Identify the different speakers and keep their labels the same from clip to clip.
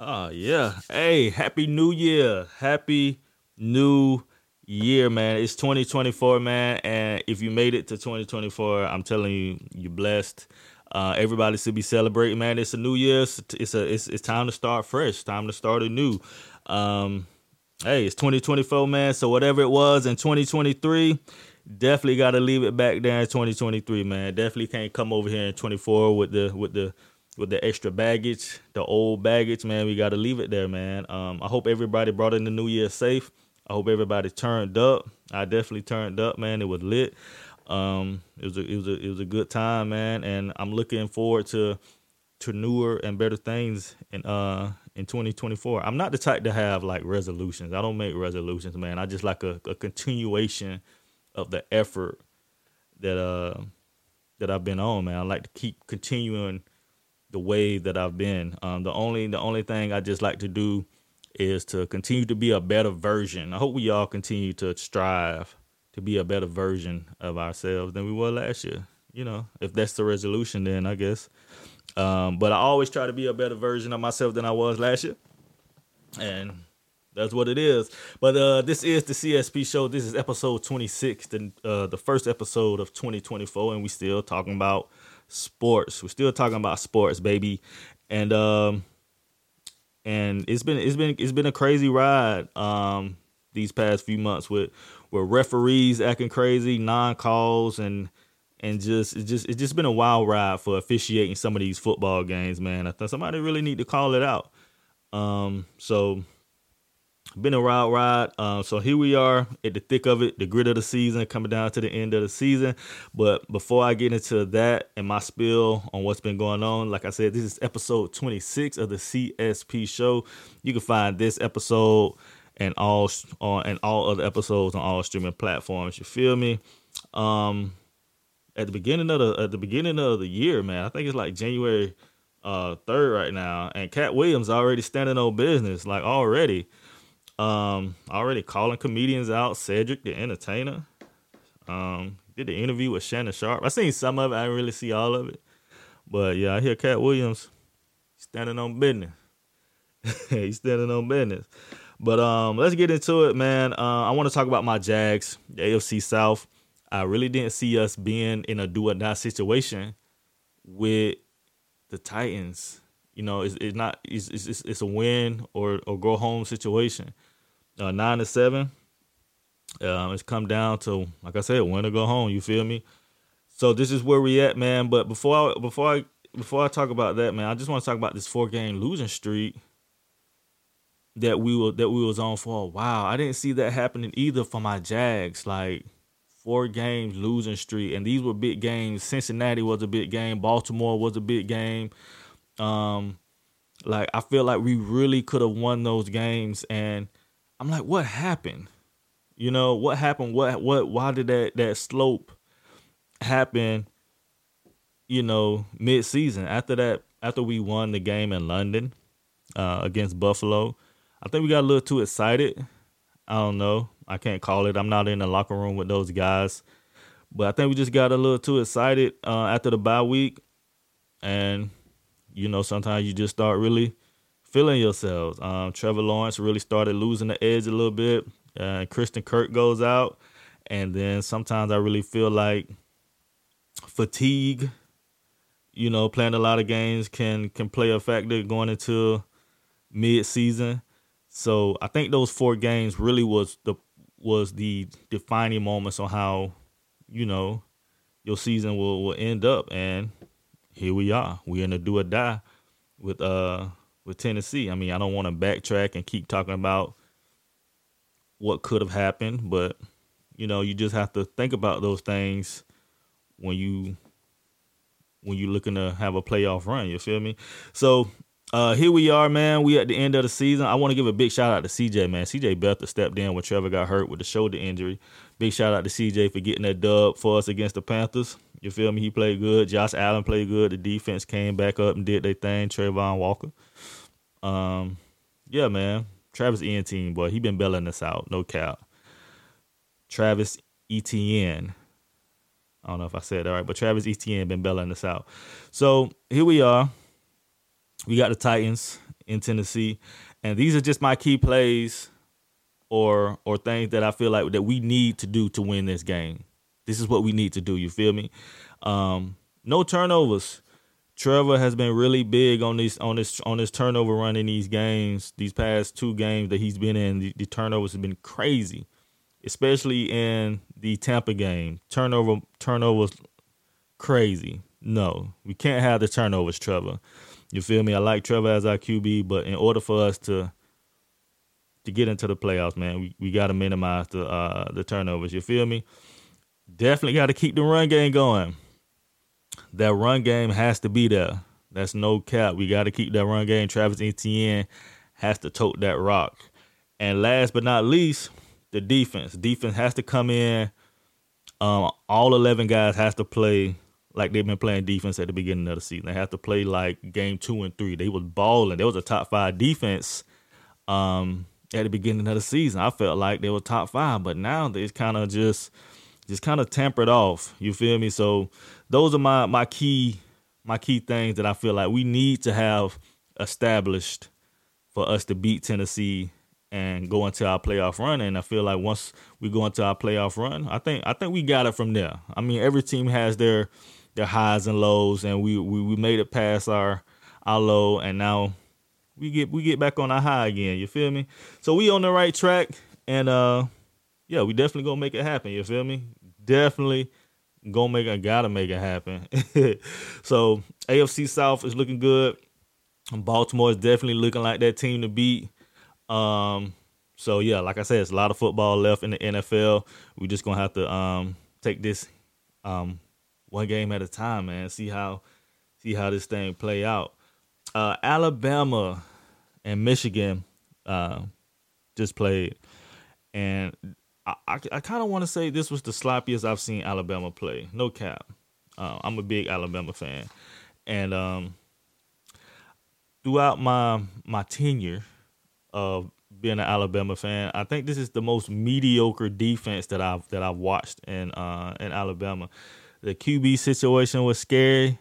Speaker 1: Oh yeah. Hey, happy new year. Happy new year, man. It's 2024, man. And if you made it to 2024, I'm telling you, you're blessed. Uh, everybody should be celebrating, man. It's a new year. It's, it's a it's, it's time to start fresh. Time to start anew. Um, hey, it's 2024, man. So whatever it was in 2023, definitely got to leave it back there in 2023, man. Definitely can't come over here in 24 with the with the with the extra baggage, the old baggage, man. We got to leave it there, man. Um, I hope everybody brought in the new year safe. I hope everybody turned up. I definitely turned up, man. It was lit. Um, it was a, it was a, it was a good time, man, and I'm looking forward to to newer and better things in uh in 2024. I'm not the type to have like resolutions. I don't make resolutions, man. I just like a, a continuation of the effort that uh that I've been on, man. I like to keep continuing the way that I've been. Um, the only the only thing I just like to do is to continue to be a better version. I hope we all continue to strive to be a better version of ourselves than we were last year. You know, if that's the resolution, then I guess. Um, but I always try to be a better version of myself than I was last year, and that's what it is. But uh, this is the CSP show. This is episode 26, the uh, the first episode of 2024, and we still talking about sports. We're still talking about sports, baby, and um, and it's been it's been it's been a crazy ride um these past few months with with referees acting crazy, non calls, and and just it's just it's just been a wild ride for officiating some of these football games, man. I think somebody really need to call it out. Um, so been a wild ride. Uh, so here we are at the thick of it, the grit of the season, coming down to the end of the season. But before I get into that and my spill on what's been going on, like I said, this is episode 26 of the CSP show. You can find this episode and all on and all other episodes on all streaming platforms. You feel me? Um, at the beginning of the at the beginning of the year, man, I think it's like January uh third right now, and Katt Williams already standing on business, like already. Um, already calling comedians out. Cedric the Entertainer. Um, did the interview with Shannon Sharpe. I seen some of it. I didn't really see all of it, but yeah, I hear Katt Williams standing on business. He's standing on business. But um, let's get into it, man. Uh, I want to talk about my Jags, the AFC South. I really didn't see us being in a do or die situation with the Titans. You know, it's, it's not it's, it's it's a win or or go home situation. Uh, nine to seven. Um, it's come down to like I said, win or go home. You feel me? So this is where we at, man. But before I before I before I talk about that, man, I just want to talk about this four game losing streak that we were that we was on for a while. I didn't see that happening either for my Jags. Like four games losing streak, and these were big games. Cincinnati was a big game. Baltimore was a big game. Um, like I feel like we really could have won those games, and I'm like, what happened? You know, what happened? What what? Why did that that slope happen? You know, mid season after that, after we won the game in London uh, against Buffalo, I think we got a little too excited. I don't know. I can't call it. I'm not in the locker room with those guys, but I think we just got a little too excited uh, after the bye week, and you know, sometimes you just start really feeling yourselves. Um, Trevor Lawrence really started losing the edge a little bit. Uh, Christian Kirk goes out, and then sometimes I really feel like fatigue. You know, playing a lot of games can can play a factor going into mid season. So I think those four games really was the was the defining moments on how you know your season will, will end up and here we are. We're in a do or die with uh with Tennessee. I mean, I don't want to backtrack and keep talking about what could have happened, but you know, you just have to think about those things when you when you're looking to have a playoff run. You feel me? So uh, here we are, man. We at the end of the season. I want to give a big shout out to CJ, man. CJ Beathard stepped in when Trevor got hurt with the shoulder injury. Big shout out to CJ for getting that dub for us against the Panthers. You feel me? He played good. Josh Allen played good. The defense came back up and did their thing. Travon Walker. Um, yeah, man. Travis Etienne, boy, he been belling us out. No cap. Travis Etienne. I don't know if I said that right, but Travis Etienne been belling us out. So here we are. We got the Titans in Tennessee. And these are just my key plays or or things that I feel like that we need to do to win this game. This is what we need to do. You feel me? Um, no turnovers. Trevor has been really big on this on this on this turnover run in these games. These past two games that he's been in, the, the turnovers have been crazy, especially in the Tampa game. Turnover turnovers crazy. No, we can't have the turnovers, Trevor. You feel me? I like Trevor as our QB, but in order for us to to get into the playoffs, man, we, we got to minimize the uh, the turnovers. You feel me? Definitely got to keep the run game going. That run game has to be there. That's no cap. We got to keep that run game. Travis Etienne has to tote that rock. And last but not least, the defense. Defense has to come in. Um, all eleven guys has to play like they've been playing defense at the beginning of the season. They have to play like game two and three. They was balling. They was a top five defense um, at the beginning of the season. I felt like they were top five, but now they kind of just just kind of tempered off. You feel me? So those are my my key my key things that I feel like we need to have established for us to beat Tennessee and go into our playoff run. And I feel like once we go into our playoff run, I think I think we got it from there. I mean, every team has their their highs and lows, and we we, we made it past our our low, and now we get we get back on our high again. You feel me? So we on the right track, and uh, yeah, we definitely gonna make it happen. You feel me? Definitely gonna make it. Gotta make it happen. so AFC South is looking good. Baltimore is definitely looking like that team to beat. Um, so yeah, like I said, it's a lot of football left in the NFL. We just gonna have to um take this um one game at a time, man. See how see how this thing play out. Uh, Alabama and Michigan uh, just played, and I I, I kind of want to say this was the sloppiest I've seen Alabama play. No cap. Uh, I'm a big Alabama fan, and um, throughout my my tenure of being an Alabama fan, I think this is the most mediocre defense that I've that I've watched in uh, in Alabama. The QB situation was scary.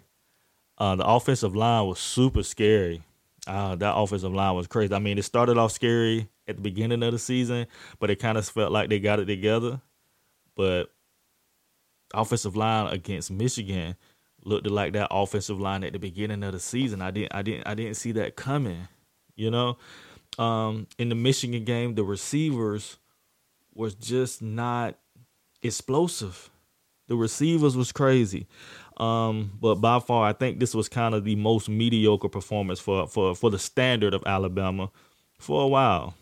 Speaker 1: Uh, the offensive line was super scary. Uh, that offensive line was crazy. I mean, it started off scary at the beginning of the season, but it kind of felt like they got it together. But offensive line against Michigan looked like that offensive line at the beginning of the season. I didn't, I didn't, I didn't see that coming. You know, um, in the Michigan game, the receivers was just not explosive. The receivers was crazy. Um, but by far, I think this was kind of the most mediocre performance for for for the standard of Alabama for a while.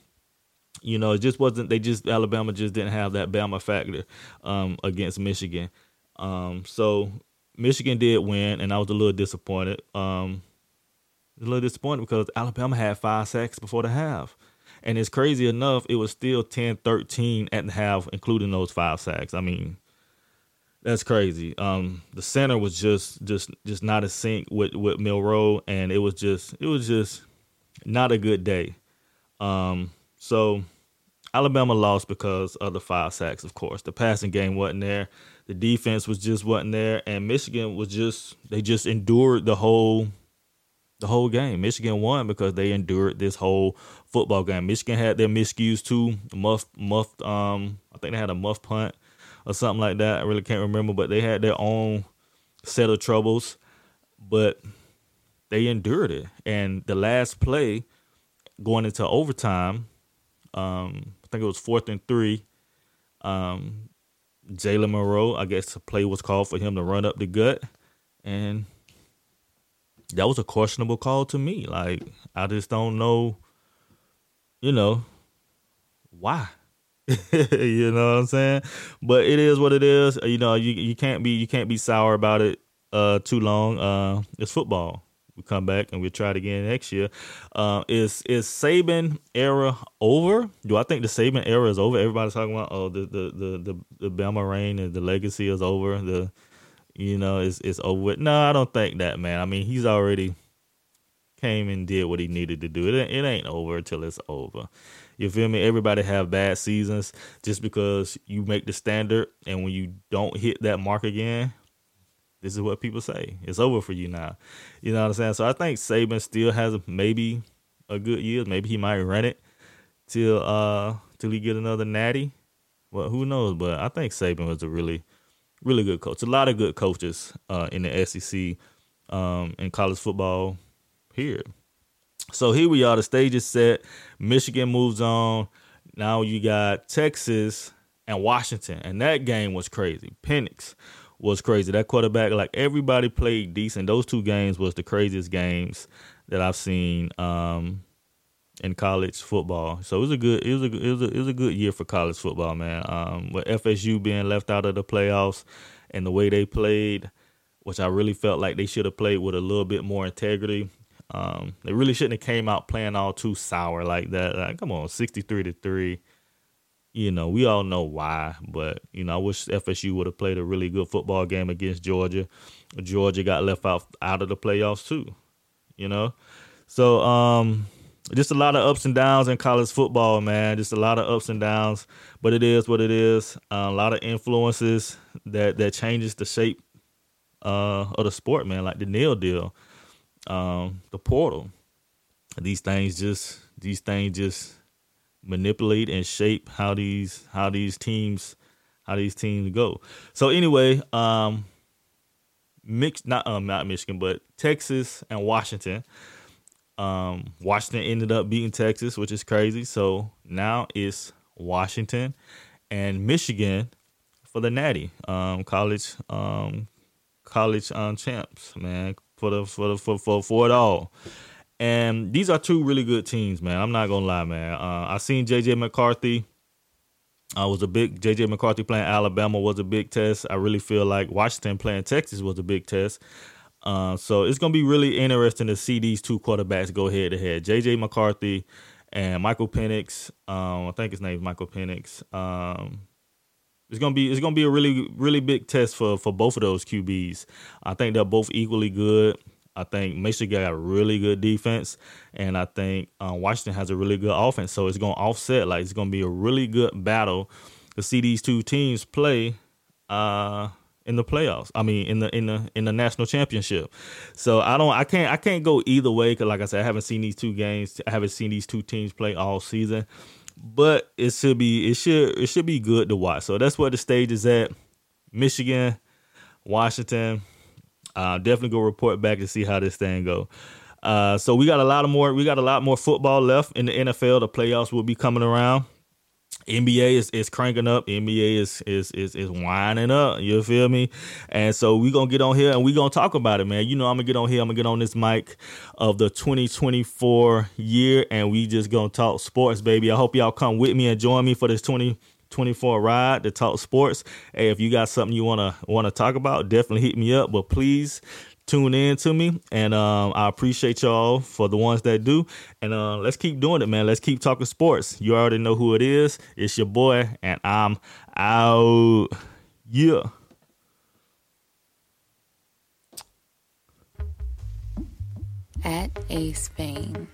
Speaker 1: You know, it just wasn't. They just Alabama just didn't have that Bama factor um, against Michigan. Um, so Michigan did win, and I was a little disappointed. Um, a little disappointed because Alabama had five sacks before the half. And it's crazy enough, it was still 10 13 at the half, including those five sacks. I mean, that's crazy. Um, the center was just just just not a sync with with Milroe, and it was just it was just not a good day. Um, so Alabama lost because of the five sacks. Of course, the passing game wasn't there. The defense was just wasn't there, and Michigan was just they just endured the whole the whole game. Michigan won because they endured this whole football game. Michigan had their miscues too. Muff muffed um I think they had a muff punt or something like that. I really can't remember, but they had their own set of troubles, but they endured it. And the last play going into overtime, um, I think it was fourth and three. Um, Jalen Milroe, I guess the play was called for him to run up the gut, and that was a questionable call to me. Like I just don't know, you know, why. you know what I'm saying? But it is what it is. You know, you you can't be you can't be sour about it uh too long. Uh it's football. We come back and we'll try it again next year. Uh is is Saban era over? Do I think the Saban era is over? Everybody's talking about oh the the the the, the Bama reign and the legacy is over. The you know, it's it's over. No, I don't think that, man. I mean, he's already came and did what he needed to do. It, it ain't over until it's over. You feel me? Everybody have bad seasons just because you make the standard and when you don't hit that mark again, this is what people say. It's over for you now. You know what I'm saying? So I think Saban still has maybe a good year. Maybe he might run it till uh till he get another natty. Well, who knows? But I think Saban was a really, really good coach. A lot of good coaches uh, in the SEC um, in college football here. So here we are. The stage is set. Michigan moves on. Now you got Texas and Washington, and that game was crazy. Penix was crazy. That quarterback, like everybody played decent. Those two games was the craziest games that I've seen um, in college football. So it was a good, it was a, it was a, it was a good year for college football, man. Um, with FSU being left out of the playoffs and the way they played, which I really felt like they should have played with a little bit more integrity. Um, they really shouldn't have came out playing all too sour like that. Like, come on, sixty three to three. You know, we all know why, but you know, I wish FSU would have played a really good football game against Georgia. Georgia got left out out of the playoffs too. You know, so um, just a lot of ups and downs in college football, man. Just a lot of ups and downs, but it is what it is. Uh, a lot of influences that that changes the shape uh, of the sport, man. Like the NIL deal, um, the portal. These things just these things just manipulate and shape how these how these teams how these teams go. So anyway, um, mix not um not Michigan, but Texas and Washington um, Washington ended up beating Texas, which is crazy. So now it's Washington and Michigan for the Natty um, college um, college um, champs, man, for the for the for, for for it all. And these are two really good teams, man. I'm not gonna lie, man. Uh, I seen JJ McCarthy. I was a big JJ McCarthy playing Alabama was a big test. I really feel like Washington playing Texas was a big test. Uh, so it's to be really interesting to see these two quarterbacks go head to head. JJ McCarthy and Michael Penix. Um, I think his name is Michael Penix. Um, it's gonna be it's gonna be a really really big test for for both of those QBs. I think they're both equally good. I think Michigan got a really good defense, and I think uh, Washington has a really good offense. So it's gonna offset. Like it's gonna be a really good battle to see these two teams play. Uh, in the playoffs. I mean, in the in the in the national championship. So I don't, I can't, I can't go either way because, like I said, I haven't seen these two games. I haven't seen these two teams play all season. But it should be, it should, it should be good to watch. So that's where the stage is at. Michigan, Washington. Uh, definitely go report back and see how this thing go. Uh, so we got a lot of more. We got a lot more football left in the NFL. The playoffs will be coming around. NBA is, is cranking up. NBA is is is is winding up. You feel me? And so we gonna get on here and we gonna talk about it, man. You know I'm gonna get on here. I'm gonna get on this mic of the 2024 year, and we just gonna talk sports, baby. I hope y'all come with me and join me for this 2024 ride to talk sports. Hey, if you got something you wanna wanna talk about, definitely hit me up. But please tune in to me. And um, I appreciate y'all for the ones that do. And uh, let's keep doing it, man. Let's keep talking sports. You already know who it is. It's your boy, and I'm out. Yeah.
Speaker 2: At Ace Fame.